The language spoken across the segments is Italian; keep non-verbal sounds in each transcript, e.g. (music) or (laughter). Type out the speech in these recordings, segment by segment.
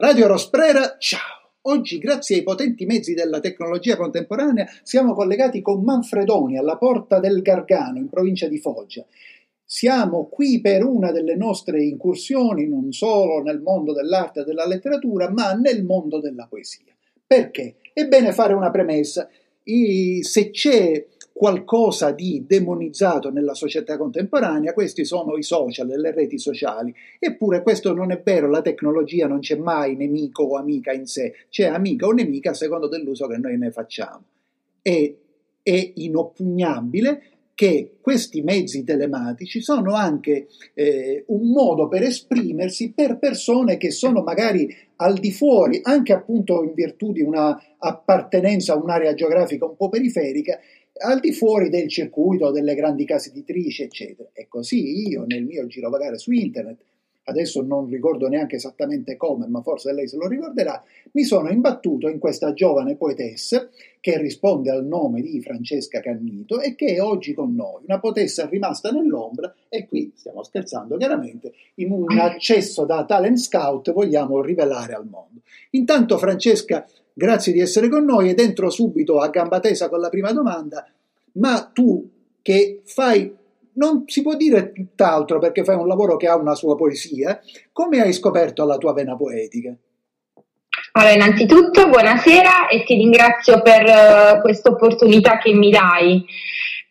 Radio Rosprera, ciao! Oggi, grazie ai potenti mezzi della tecnologia contemporanea, siamo collegati con Manfredoni alla Porta del Gargano, in provincia di Foggia. Siamo qui per una delle nostre incursioni non solo nel mondo dell'arte e della letteratura, ma nel mondo della poesia. Perché? È bene fare una premessa. se c'è qualcosa di demonizzato nella società contemporanea, questi sono i social, le reti sociali. Eppure questo non è vero, la tecnologia non c'è mai nemico o amica in sé, c'è amica o nemica a seconda dell'uso che noi ne facciamo. E, è inoppugnabile che questi mezzi telematici sono anche eh, un modo per esprimersi per persone che sono magari al di fuori, anche appunto in virtù di una appartenenza a un'area geografica un po' periferica, al di fuori del circuito delle grandi case editrici, eccetera. E così io nel mio girovagare su internet, adesso non ricordo neanche esattamente come, ma forse lei se lo ricorderà, mi sono imbattuto in questa giovane poetessa che risponde al nome di Francesca Cannito e che è oggi con noi, una poetessa rimasta nell'ombra e qui stiamo scherzando chiaramente, in un accesso da talent scout vogliamo rivelare al mondo. Intanto Francesca Grazie di essere con noi ed entro subito a gamba tesa con la prima domanda. Ma tu che fai, non si può dire tutt'altro perché fai un lavoro che ha una sua poesia, come hai scoperto la tua vena poetica? Allora, innanzitutto buonasera e ti ringrazio per uh, questa opportunità che mi dai.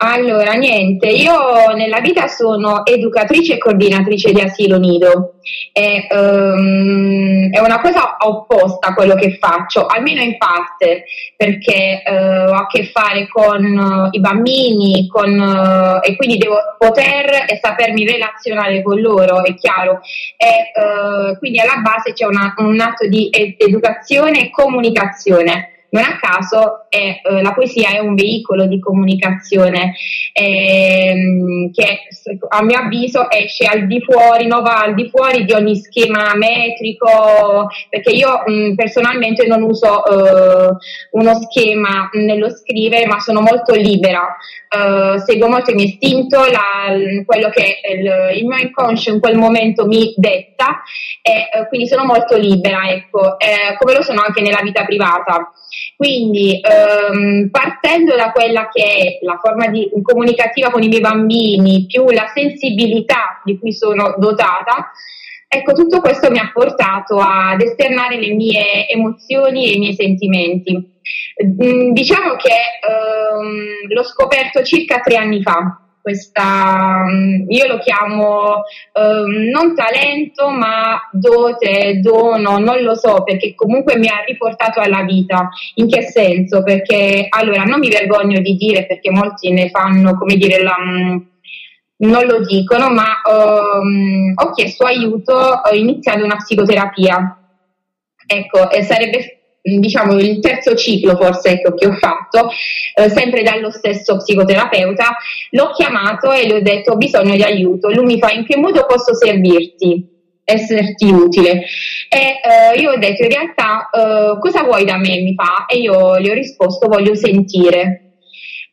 Allora, niente, io nella vita sono educatrice e coordinatrice di asilo nido. E, um, è una cosa opposta a quello che faccio, almeno in parte, perché uh, ho a che fare con uh, i bambini con, uh, e quindi devo poter e sapermi relazionare con loro, è chiaro. E, quindi alla base c'è una, un atto di ed- educazione e comunicazione non a caso è, eh, la poesia è un veicolo di comunicazione ehm, che a mio avviso esce al di fuori, no, va al di fuori di ogni schema metrico, perché io mh, personalmente non uso eh, uno schema nello scrivere, ma sono molto libera. Uh, seguo molto il mio istinto, la, quello che il, il, mio inconscio in quel momento mi detta e uh, quindi sono molto libera, ecco, eh, come lo sono anche nella vita privata. Quindi um, partendo da quella che è la forma di, comunicativa con i miei bambini, più la sensibilità di cui sono dotata, Ecco, tutto questo mi ha portato ad esternare le mie emozioni e i miei sentimenti. Mm, diciamo che ehm, l'ho scoperto circa tre anni fa. Questa, mm, io lo chiamo ehm, non talento ma dote, dono, non lo so perché comunque mi ha riportato alla vita. In che senso? Perché allora non mi vergogno di dire perché molti ne fanno come dire la mm, non lo dicono, ma um, ho chiesto aiuto ho iniziato una psicoterapia. Ecco, e sarebbe diciamo il terzo ciclo forse ecco, che ho fatto, eh, sempre dallo stesso psicoterapeuta, l'ho chiamato e gli ho detto ho bisogno di aiuto, lui mi fa in che modo posso servirti? esserti utile? E eh, io ho detto in realtà eh, cosa vuoi da me? Mi fa e io gli ho risposto voglio sentire.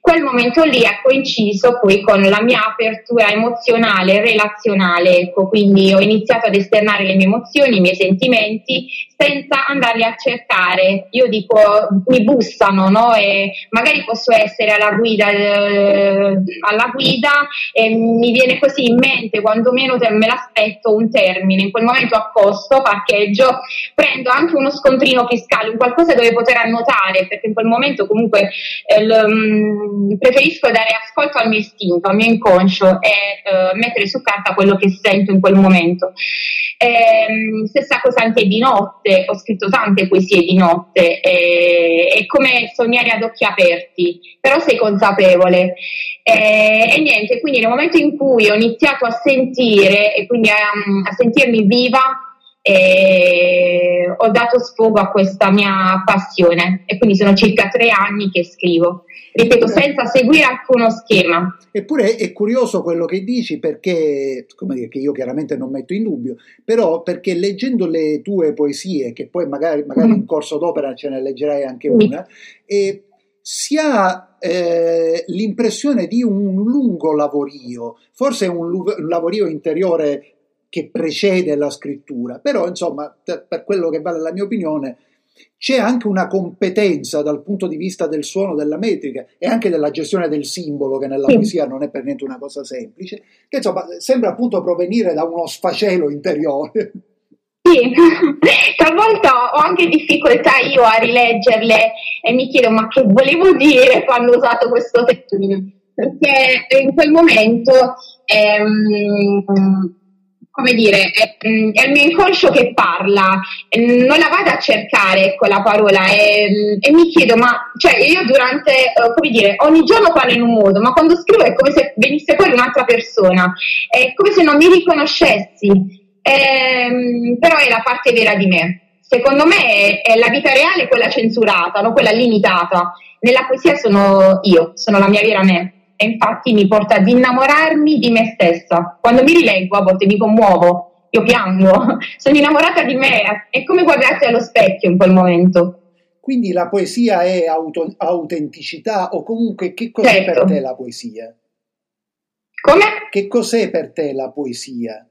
Quel momento lì ha coinciso poi con la mia apertura emozionale relazionale, ecco, quindi ho iniziato ad esternare le mie emozioni, i miei sentimenti senza andarli a cercare. Io dico, mi bussano, no? E magari posso essere alla guida, eh, alla guida e mi viene così in mente, quando meno me l'aspetto, un termine. In quel momento accosto, parcheggio, prendo anche uno scontrino fiscale, un qualcosa dove poter annotare, perché in quel momento comunque eh, l, mm, preferisco dare ascolto al mio istinto, al mio inconscio e uh, mettere su carta quello che sento in quel momento. Ehm, stessa cosa anche di notte, ho scritto tante poesie di notte, e, è come sognare ad occhi aperti, però sei consapevole. E, e, niente, quindi nel momento in cui ho iniziato a sentire e quindi a, a sentirmi viva, e ho dato sfogo a questa mia passione e quindi sono circa tre anni che scrivo ripeto, senza seguire alcuno schema. Eppure è curioso quello che dici perché, come dire, che io chiaramente non metto in dubbio, però perché leggendo le tue poesie, che poi magari, magari mm. in corso d'opera ce ne leggerai anche una, e si ha eh, l'impressione di un lungo lavorio, forse un, un lavorio interiore che precede la scrittura, però insomma, per quello che vale la mia opinione, c'è anche una competenza dal punto di vista del suono, della metrica e anche della gestione del simbolo, che nella poesia non è per niente una cosa semplice, che insomma sembra appunto provenire da uno sfacelo interiore. Sì, (laughs) talvolta ho anche difficoltà io a rileggerle e mi chiedo ma che volevo dire quando ho usato questo termine, perché in quel momento ehm, come dire, è, è, il mio inconscio che parla, non la vado a cercare ecco la parola e, e mi chiedo, ma cioè io durante, uh, come dire, ogni giorno parlo in un modo, ma quando scrivo è come se venisse fuori un'altra persona, è come se non mi riconoscessi, ehm, però è la parte vera di me. Secondo me è, è la vita reale quella censurata, no? quella limitata. Nella poesia sono io, sono la mia vera me e infatti mi porta ad innamorarmi di me stessa. Quando mi rileggo a volte mi commuovo, io piango, (laughs) sono innamorata di me, è come guardarsi allo specchio in quel momento. Quindi la poesia è auto- autenticità o comunque che cos'è certo. per te la poesia? Come? Che cos'è per te la poesia?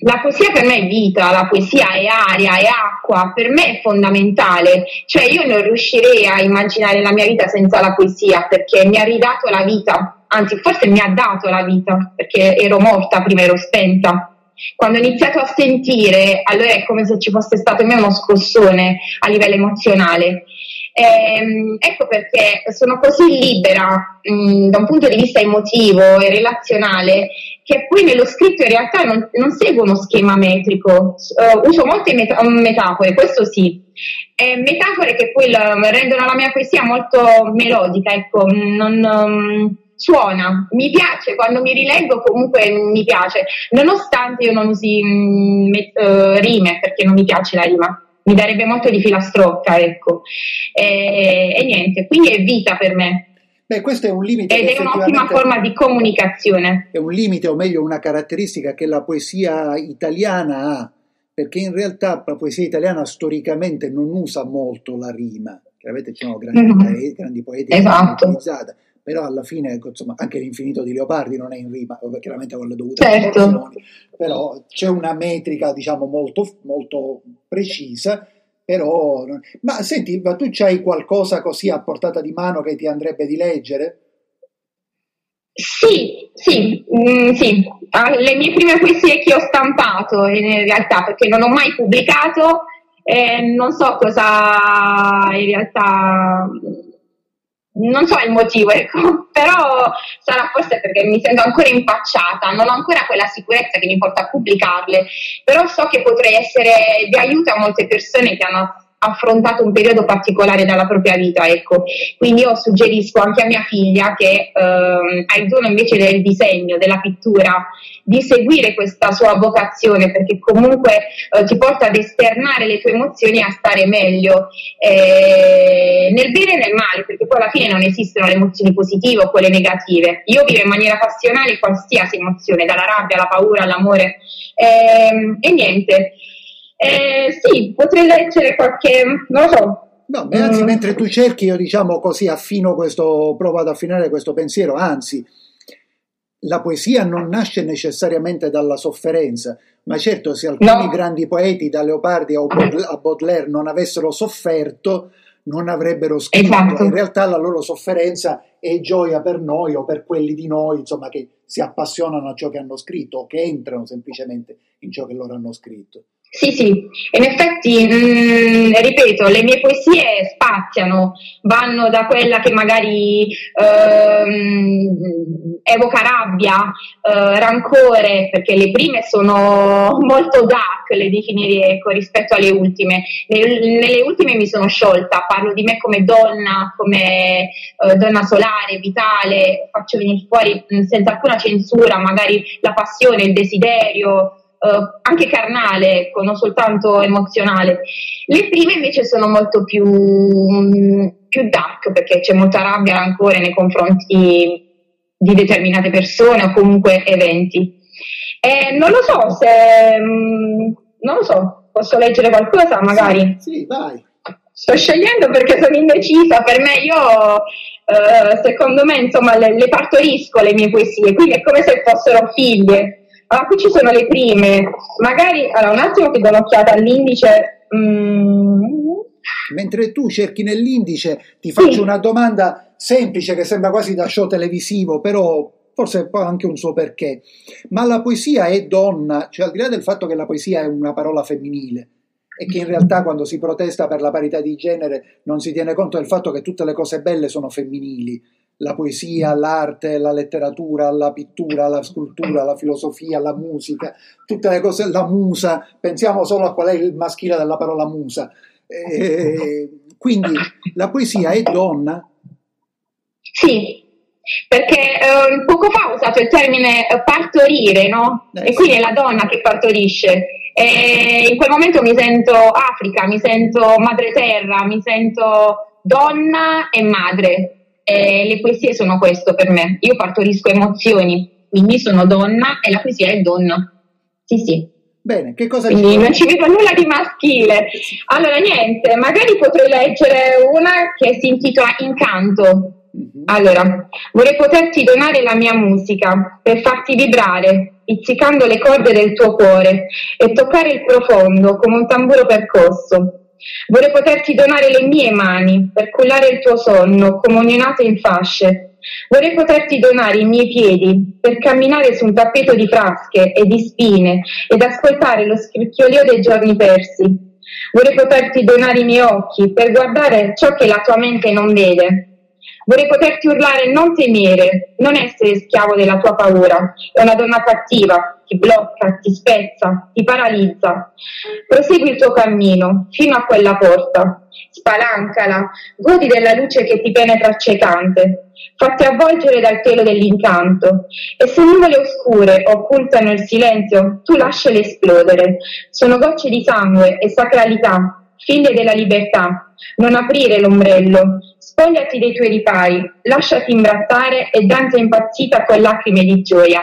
La poesia per me è vita, la poesia è aria, è acqua, per me è fondamentale, cioè io non riuscirei a immaginare la mia vita senza la poesia perché mi ha ridato la vita, anzi forse mi ha dato la vita perché ero morta, prima ero spenta. Quando ho iniziato a sentire, allora è come se ci fosse stato in me uno scossone a livello emozionale. Ehm, ecco perché sono così libera mh, mm, da un punto di vista emotivo e relazionale che poi nello scritto in realtà non, non seguo uno schema metrico, uh, uso molte meta- metafore, questo sì, eh, metafore che poi la, rendono la mia poesia molto melodica, ecco, non... Um, suona, mi piace, quando mi rileggo comunque mi piace, nonostante io non usi mh, met- uh, rime perché non mi piace la rima mi darebbe molto di filastrocca, ecco. E, e, niente, quindi è vita per me. Beh, questo è un limite. Ed è un'ottima forma di comunicazione. È un limite, o meglio, una caratteristica che la poesia italiana ha, perché in realtà la poesia italiana storicamente non usa molto la rima. Chiaramente ci sono grandi, mm-hmm. poeti, grandi poeti esatto. utilizzata, però alla fine ecco, insomma, anche l'infinito di Leopardi non è in rima, chiaramente con le dovute certo. però c'è una metrica diciamo molto, molto precisa, però... Ma senti, ma tu c'hai qualcosa così a portata di mano che ti andrebbe di leggere? Sì, sì, mm, sì. Ah, le mie prime poesie che ho stampato in realtà, perché non ho mai pubblicato, eh, non so cosa in realtà non so il motivo, ecco, (laughs) però sarà forse perché mi sento ancora impacciata, non ho ancora quella sicurezza che mi porta a pubblicarle, però so che potrei essere di aiuto a molte persone che hanno affrontato un periodo particolare della propria vita, ecco. Quindi io suggerisco anche a mia figlia che ehm, ha il dono invece del disegno, della pittura, di seguire questa sua vocazione perché comunque eh, ti porta ad esternare le tue emozioni e a stare meglio eh, nel bene e nel male, perché poi alla fine non esistono le emozioni positive o quelle negative. Io vivo in maniera passionale qualsiasi emozione, dalla rabbia alla paura all'amore eh, e niente. Eh, sì, potrei leggere qualche, non lo so. No, anzi, mm. mentre tu cerchi, io diciamo così affino questo, provo ad affinare questo pensiero, anzi, la poesia non nasce necessariamente dalla sofferenza, ma certo se alcuni no. grandi poeti, da Leopardi a Baudelaire, non avessero sofferto, non avrebbero scritto. Esatto. In realtà la loro sofferenza è gioia per noi o per quelli di noi, insomma, che si appassionano a ciò che hanno scritto o che entrano semplicemente in ciò che loro hanno scritto. Sì, sì, in effetti, mh, mm, ripeto, le mie poesie spaziano, vanno da quella che magari ehm, evoca rabbia, eh, rancore, perché le prime sono molto dark, le definirei ecco, rispetto alle ultime. Nelle, nelle, ultime mi sono sciolta, parlo di me come donna, come eh, donna solare, vitale, faccio venire fuori mh, senza alcuna censura magari la passione, il desiderio Uh, anche carnale, ecco, non soltanto emozionale. Le prime invece sono molto più, mm, più dark perché c'è molta rabbia rancore nei confronti di determinate persone o comunque eventi. E non lo so se... Mm, non lo so, posso leggere qualcosa magari? Sì, sì vai. Sto scegliendo perché sono indecisa, per me io, eh, secondo me, insomma, le, le, partorisco le mie poesie, quindi è come se fossero figlie Allora, qui ci sono le prime, magari, allora un attimo che do un'occhiata all'indice. Mm. Mentre tu cerchi nell'indice, ti faccio sì. una domanda semplice che sembra quasi da show televisivo, però forse poi anche un suo perché. Ma la poesia è donna, cioè al di là del fatto che la poesia è una parola femminile e che in realtà quando si protesta per la parità di genere non si tiene conto del fatto che tutte le cose belle sono femminili, la poesia, l'arte, la letteratura, la pittura, la scultura, la filosofia, la musica, tutte le cose, la musa, pensiamo solo a qual è il maschile della parola musa. Eh, quindi la poesia è donna? Sì, perché eh, poco fa ho usato il termine partorire, no? Eh, e quindi è la donna che partorisce. E in quel momento mi sento Africa, mi sento madre terra, mi sento donna e madre. E le poesie sono questo per me. Io partorisco emozioni, quindi sono donna e la poesia è donna. Sì, sì. Bene, che cosa Quindi non ci vedo nulla di maschile. Allora, niente, magari potrei leggere una che si intitola Incanto. Mhm. Allora, vorrei poterti donare la mia musica per farti vibrare, pizzicando le corde del tuo cuore e toccare il profondo come un tamburo percosso. Vorrei poterti donare le mie mani per cullare il tuo sonno come ognunate in fasce. Vorrei poterti donare i miei piedi per camminare su un tappeto di frasche e di spine ed ascoltare lo scricchiolio dei giorni persi. Vorrei poterti donare i miei occhi per guardare ciò che la tua mente non vede. Vorrei poterti urlare non temere, non essere schiavo della tua paura. È una donna cattiva, ti blocca, ti spezza, ti paralizza. Prosegui il tuo cammino fino a quella porta. Spalancala, godi della luce che ti penetra accecante. Fatti avvolgere dal telo dell'incanto. E se nuvole oscure occultano il silenzio, tu lasciale esplodere. Sono gocce di sangue e sacralità, figlie della libertà. Non aprire l'ombrello, spogliati dei tuoi ripari, lasciati imbrattare e danza impazzita con lacrime di gioia.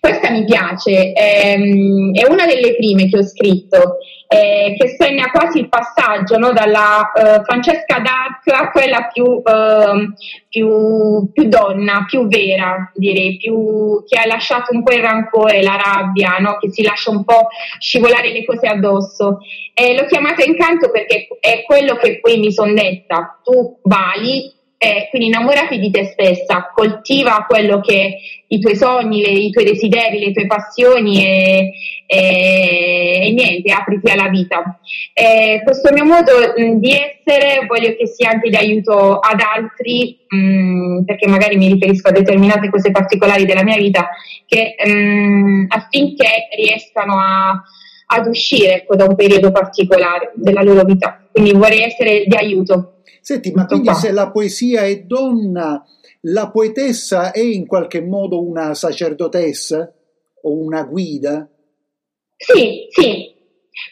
Questa mi piace, ehm, è una delle prime che ho scritto, eh, che segna quasi il passaggio no, dalla eh, Francesca Dark a quella più, eh, più, più, donna, più vera, direi, più, che ha lasciato un po' il rancore, la rabbia, no, che si lascia un po' scivolare le cose addosso. l'ho chiamata incanto perché è quello che poi mi sono detta, tu vali, eh, quindi innamorati di te stessa, coltiva quello che i tuoi sogni, le, i tuoi desideri, le tue passioni e, e, e niente, apriti alla vita. Eh, questo mio modo di essere voglio che sia anche di aiuto ad altri, mh, perché magari mi riferisco a determinate cose particolari della mia vita, che, mh, affinché riescano a, ad uscire ecco, da un periodo particolare della loro vita. Quindi vorrei essere di aiuto. Senti, ma quindi se la poesia è donna, la poetessa è in qualche modo una sacerdotessa o una guida? Sì, sì.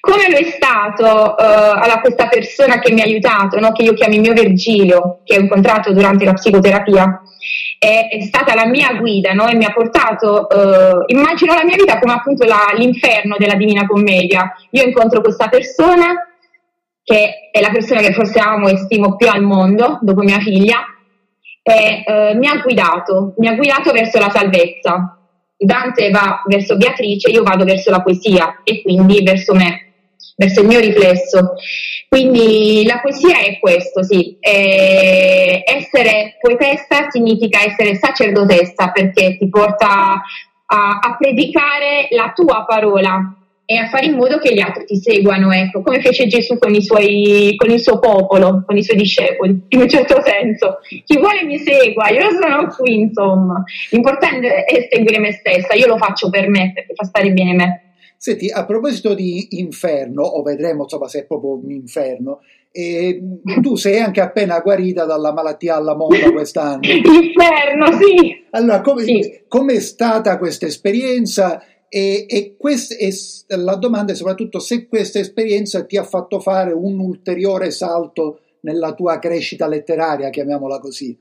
Come lo è stato uh, alla questa persona che mi ha aiutato, no? che io chiamo il mio Virgilio, che ho incontrato durante la psicoterapia, è, è stata la mia guida no? e mi ha portato, uh, immagino la mia vita come appunto la, l'inferno della Divina Commedia. Io incontro questa persona che è la persona che forse amo e stimo più al mondo, dopo mia figlia, e, eh, mi ha guidato, mi ha guidato verso la salvezza. Dante va verso Beatrice, io vado verso la poesia e quindi verso me, verso il mio riflesso. Quindi la poesia è questo, sì. E essere poetessa significa essere sacerdotessa perché ti porta a, a predicare la tua parola, e a fare in modo che gli altri ti seguano, ecco, come fece Gesù con, suoi, con, il suo popolo, con i suoi discepoli, in un certo senso. Chi vuole mi segua, io sono qui, insomma. L'importante è seguire me stessa, io lo faccio per me, perché fa stare bene me. Senti, a proposito di inferno, o vedremo insomma se è proprio un inferno, eh, tu sei anche appena guarita dalla malattia alla moda (laughs) quest'anno. Inferno, sì! Allora, come sì. è stata questa esperienza? E, e, quest, e, la domanda è soprattutto se questa esperienza ti ha fatto fare un ulteriore salto nella tua crescita letteraria, chiamiamola così.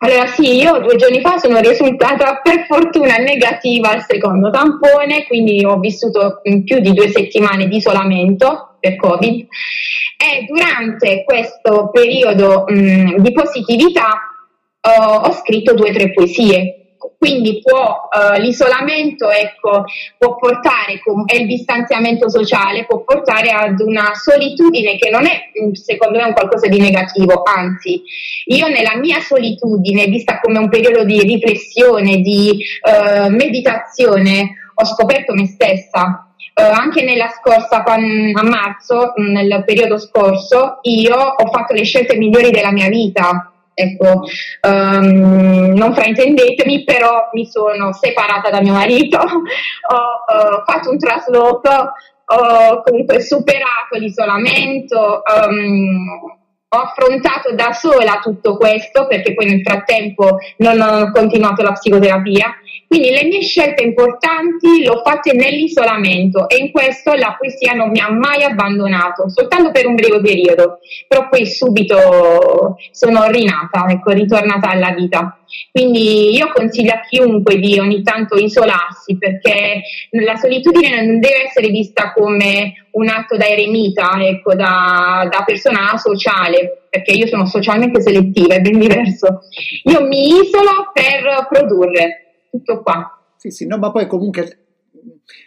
Allora sì, io due giorni fa sono risultata per fortuna negativa al secondo tampone, quindi ho vissuto più di due settimane di isolamento per Covid e durante questo periodo mh, di positività uh, ho scritto due o tre poesie quindi può, uh, l'isolamento ecco, può portare, e il distanziamento sociale può portare ad una solitudine che non è mm, secondo me un qualcosa di negativo, anzi io nella mia solitudine, vista come un periodo di riflessione, di uh, meditazione, ho scoperto me stessa. Uh, anche nella scorsa, a marzo, nel periodo scorso, io ho fatto le scelte migliori della mia vita Ecco, um, non fraintendetemi, però mi sono separata da mio marito, (laughs) ho uh, fatto un trasloco, ho comunque superato l'isolamento, um, ho affrontato da sola tutto questo perché poi nel frattempo non ho continuato la psicoterapia. Quindi le mie scelte importanti le ho fatte nell'isolamento e in questo la poesia non mi ha mai abbandonato, soltanto per un breve periodo, però poi subito sono rinata, ecco, ritornata alla vita. Quindi io consiglio a chiunque di ogni tanto isolarsi perché la solitudine non deve essere vista come un atto da eremita, ecco, da, da persona sociale, perché io sono socialmente selettiva, è ben diverso. Io mi isolo per produrre, tutto qua. Sì, sì, no, ma poi comunque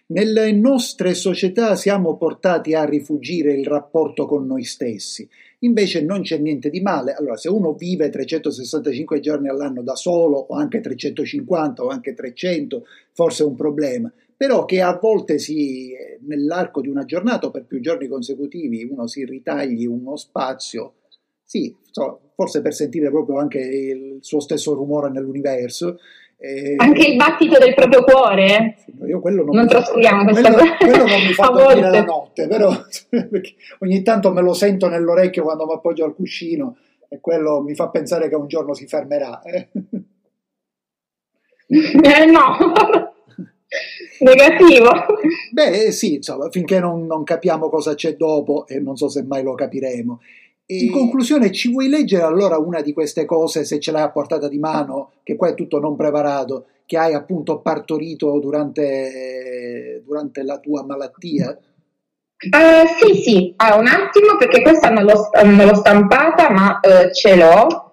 nelle nostre società siamo portati a rifugire il rapporto con noi stessi. Invece non c'è niente di male. Allora, se uno vive 365 giorni all'anno da solo, o anche 350 o anche 300, forse è un problema però che a volte si, nell'arco di una giornata o per più giorni consecutivi uno si ritagli uno spazio, sì, forse per sentire proprio anche il suo stesso rumore nell'universo. Eh, anche il battito del proprio cuore. Sì, io quello non, non trascuriamo questa quello, cosa. Quello non mi (laughs) fa dormire la notte, però (laughs) ogni tanto me lo sento nell'orecchio quando mi appoggio al cuscino e quello mi fa pensare che un giorno si fermerà. Eh, (laughs) eh no. Negativo. Beh, sì, insomma, finché non, non, capiamo cosa c'è dopo, e non so se mai lo capiremo. E in conclusione, ci vuoi leggere allora una di queste cose, se ce l'hai a portata di mano, che qua è tutto non preparato, che hai appunto partorito durante, durante la tua malattia? Uh, sì, sì, ah, un attimo perché questa non l'ho, non l'ho stampata, ma uh, ce l'ho.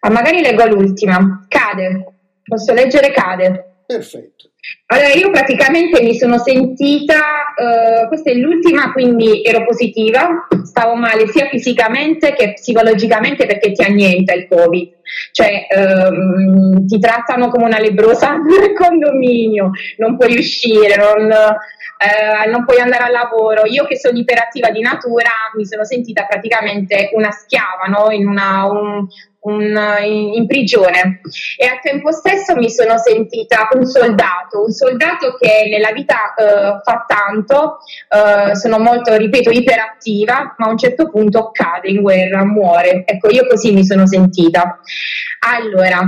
Ah, magari leggo l'ultima. Cade. Posso leggere Cade. Perfetto. Allora, io praticamente mi sono sentita, uh, questa è l'ultima, quindi ero positiva, stavo male sia fisicamente che psicologicamente perché ti annienta il Covid, cioè um, ti trattano come una lebrosa (laughs) nel condominio, non puoi uscire, non, uh, non puoi andare al lavoro. Io che sono iperattiva di natura mi sono sentita praticamente una schiava, no? in una, un, un, in, in, prigione e al tempo stesso mi sono sentita un soldato, un soldato che nella vita uh, fa tanto, uh, sono molto, ripeto, iperattiva, ma a un certo punto cade in guerra, muore. Ecco, io così mi sono sentita. Allora,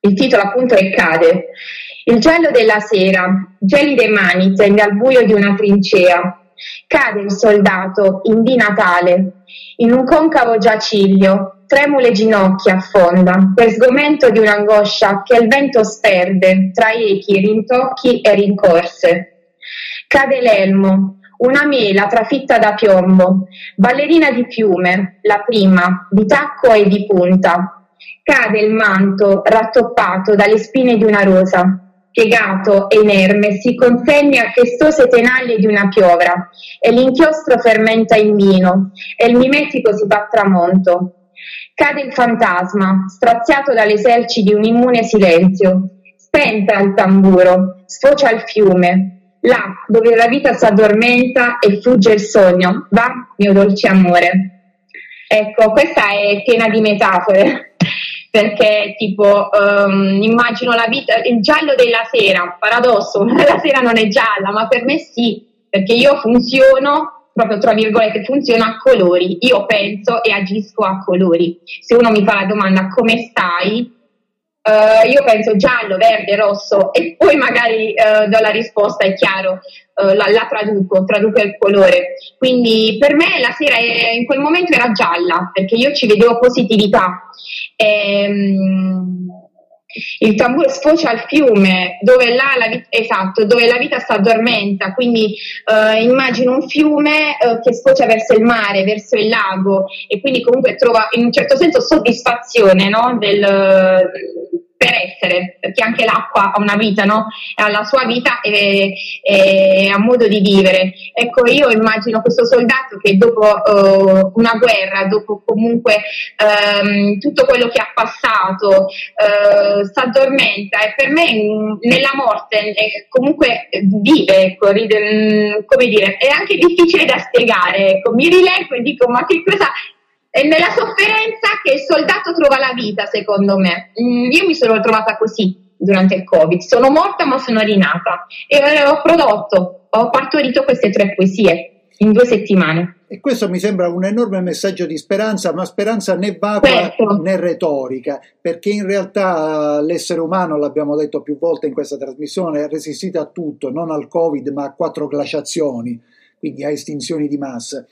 il titolo appunto è Cade. Il giallo della sera, gelide mani tende al buio di una trincea. Cade il soldato in di Natale, in un concavo giaciglio, tremule ginocchia affonda, per sgomento di un'angoscia che il vento sperde tra echi, rintocchi e rincorse. Cade l'elmo, una mela trafitta da piombo, ballerina di piume, la prima, di tacco e di punta. Cade il manto rattoppato dalle spine di una rosa, piegato e inerme si consegna a festose tenaglie di una piovra, e l'inchiostro fermenta il vino, e il mimetico si fa tramonto. Cade il fantasma, straziato dalle selci di un immune silenzio. Spenta il tamburo, sfocia il fiume, là dove la vita si addormenta e fugge il sogno. Va, mio dolce amore. Ecco, questa è piena di metafore, (laughs) perché tipo um, immagino la vita, il giallo della sera, paradosso, (laughs) la sera non è gialla, ma per me sì, perché io funziono proprio tra virgolette funziona a colori. Io penso e agisco a colori. Se uno mi fa la domanda come stai, uh, io penso giallo, verde, rosso e poi magari uh, do la risposta, è chiaro, uh, la, la, traduco, traduco il colore. Quindi per me la sera è, in quel momento era gialla perché io ci vedevo positività. E, um, il tamburo sfocia al fiume dove, la vita, esatto, dove la vita si addormenta, quindi eh, immagino un fiume eh, che sfocia verso il mare, verso il lago e quindi comunque trova in un certo senso soddisfazione no? Del, per essere, perché anche l'acqua ha una vita, no? Ha la sua vita e, e ha modo di vivere. Ecco, io immagino questo soldato che dopo uh, una guerra, dopo comunque um, tutto quello che ha passato, uh, si addormenta e per me nella morte comunque vive, ecco, ride, come dire, è anche difficile da spiegare, ecco, mi rileggo e dico ma che cosa è nella sofferenza che il soldato trova la vita, secondo me. Mm, io mi sono trovata così durante il Covid. Sono morta ma sono rinata e ho prodotto, ho partorito queste tre poesie in due settimane. E questo mi sembra un enorme messaggio di speranza, ma speranza né vacua certo. né retorica, perché in realtà l'essere umano, l'abbiamo detto più volte in questa trasmissione, è resistito a tutto, non al Covid, ma a quattro glaciazioni, quindi a estinzioni di massa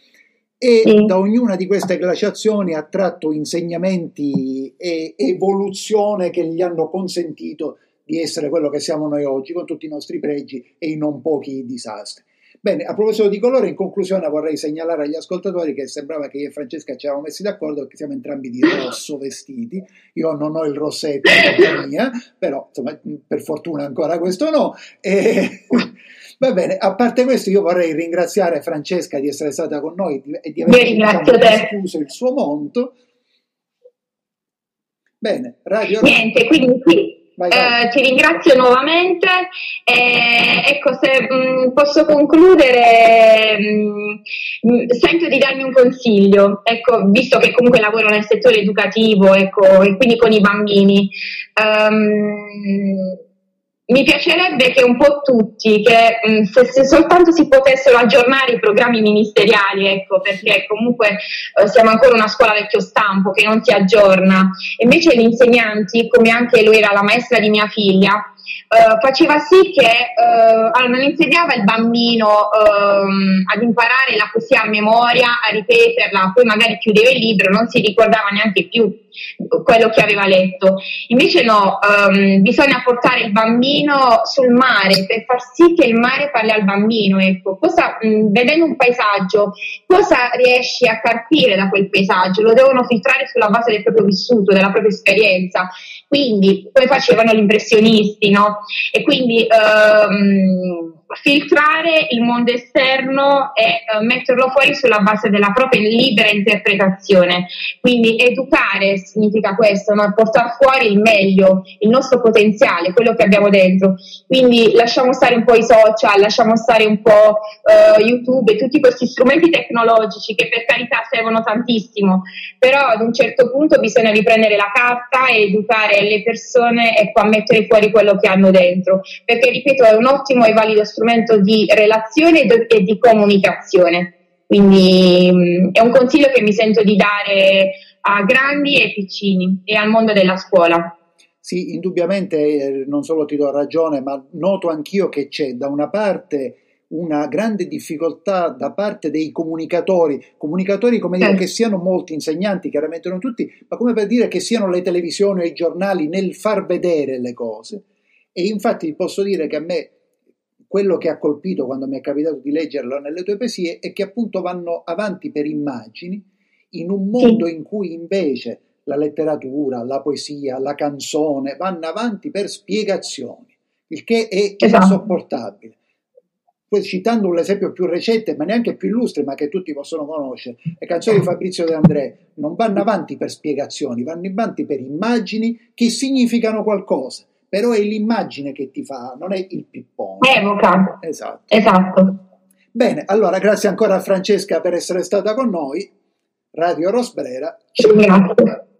e sì. da ognuna di queste glaciazioni ha tratto insegnamenti e evoluzione che gli hanno consentito di essere quello che siamo noi oggi, con tutti i nostri pregi e i non pochi disastri. Bene, a proposito di colore, in conclusione vorrei segnalare agli ascoltatori che sembrava che io e Francesca ci eravamo messi d'accordo perché siamo entrambi di rosso vestiti. Io non ho il rossetto mia, (laughs) però insomma, per fortuna ancora questo no. E... (laughs) Va bene, a parte questo io vorrei ringraziare Francesca di essere stata con noi e di aver diciamo, il suo monto. Bene, Radio Niente, quindi qui vai, vai. Eh, ti ringrazio nuovamente. Eh, ecco, se mh, mm, posso concludere, mh, mm, sento di darmi un consiglio, ecco, visto che comunque lavoro nel settore educativo ecco, e quindi con i bambini. Um, mi piacerebbe che un po' tutti, che mh, mm, se, se, soltanto si potessero aggiornare i programmi ministeriali, ecco, perché comunque eh, siamo ancora una scuola vecchio stampo che non si aggiorna. Invece gli insegnanti, come anche lui era la maestra di mia figlia, Uh, faceva sì che uh, allora non insegnava il bambino uh, ad imparare la poesia a memoria, a ripeterla, poi magari chiudeva il libro, non si ricordava neanche più quello che aveva letto. Invece no, um, bisogna portare il bambino sul mare per far sì che il mare parli al bambino. Ecco. Cosa, mh, vedendo un paesaggio, cosa riesci a carpire da quel paesaggio? Lo devono filtrare sulla base del proprio vissuto, della propria esperienza. Quindi, come facevano gli impressionisti, no? E quindi um, filtrare il mondo esterno e uh, metterlo fuori sulla base della propria libera interpretazione. Quindi educare significa questo, no? portare fuori il meglio, il nostro potenziale, quello che abbiamo dentro. Quindi lasciamo stare un po' i social, lasciamo stare un po' uh, YouTube e tutti questi strumenti tecnologici che per carità servono tantissimo, però ad un certo punto bisogna riprendere la carta e educare le persone ecco, a mettere fuori quello che hanno dentro, perché ripeto è un ottimo e valido strumento strumento di relazione e di comunicazione. Quindi mm, è un consiglio che mi sento di dare a grandi e piccini e al mondo della scuola. Sì, indubbiamente eh, non solo ti do ragione, ma noto anch'io che c'è da una parte una grande difficoltà da parte dei comunicatori, comunicatori come dire che siano molti insegnanti, chiaramente non tutti, ma come per dire che siano le televisioni o i giornali nel far vedere le cose. E infatti posso dire che a me quello che ha colpito quando mi è capitato di leggerlo nelle tue poesie è che appunto vanno avanti per immagini in un mondo in cui invece la letteratura, la poesia, la canzone vanno avanti per spiegazioni, il che è esatto. insopportabile. Poi citando un esempio più recente, ma neanche più illustre, ma che tutti possono conoscere, le canzoni di Fabrizio De André non vanno avanti per spiegazioni, vanno avanti per immagini che significano qualcosa però è l'immagine che ti fa, non è il pippone. Evoca. Esatto. esatto. Bene, allora grazie ancora a Francesca per essere stata con noi. Radio Rosbrera. Grazie.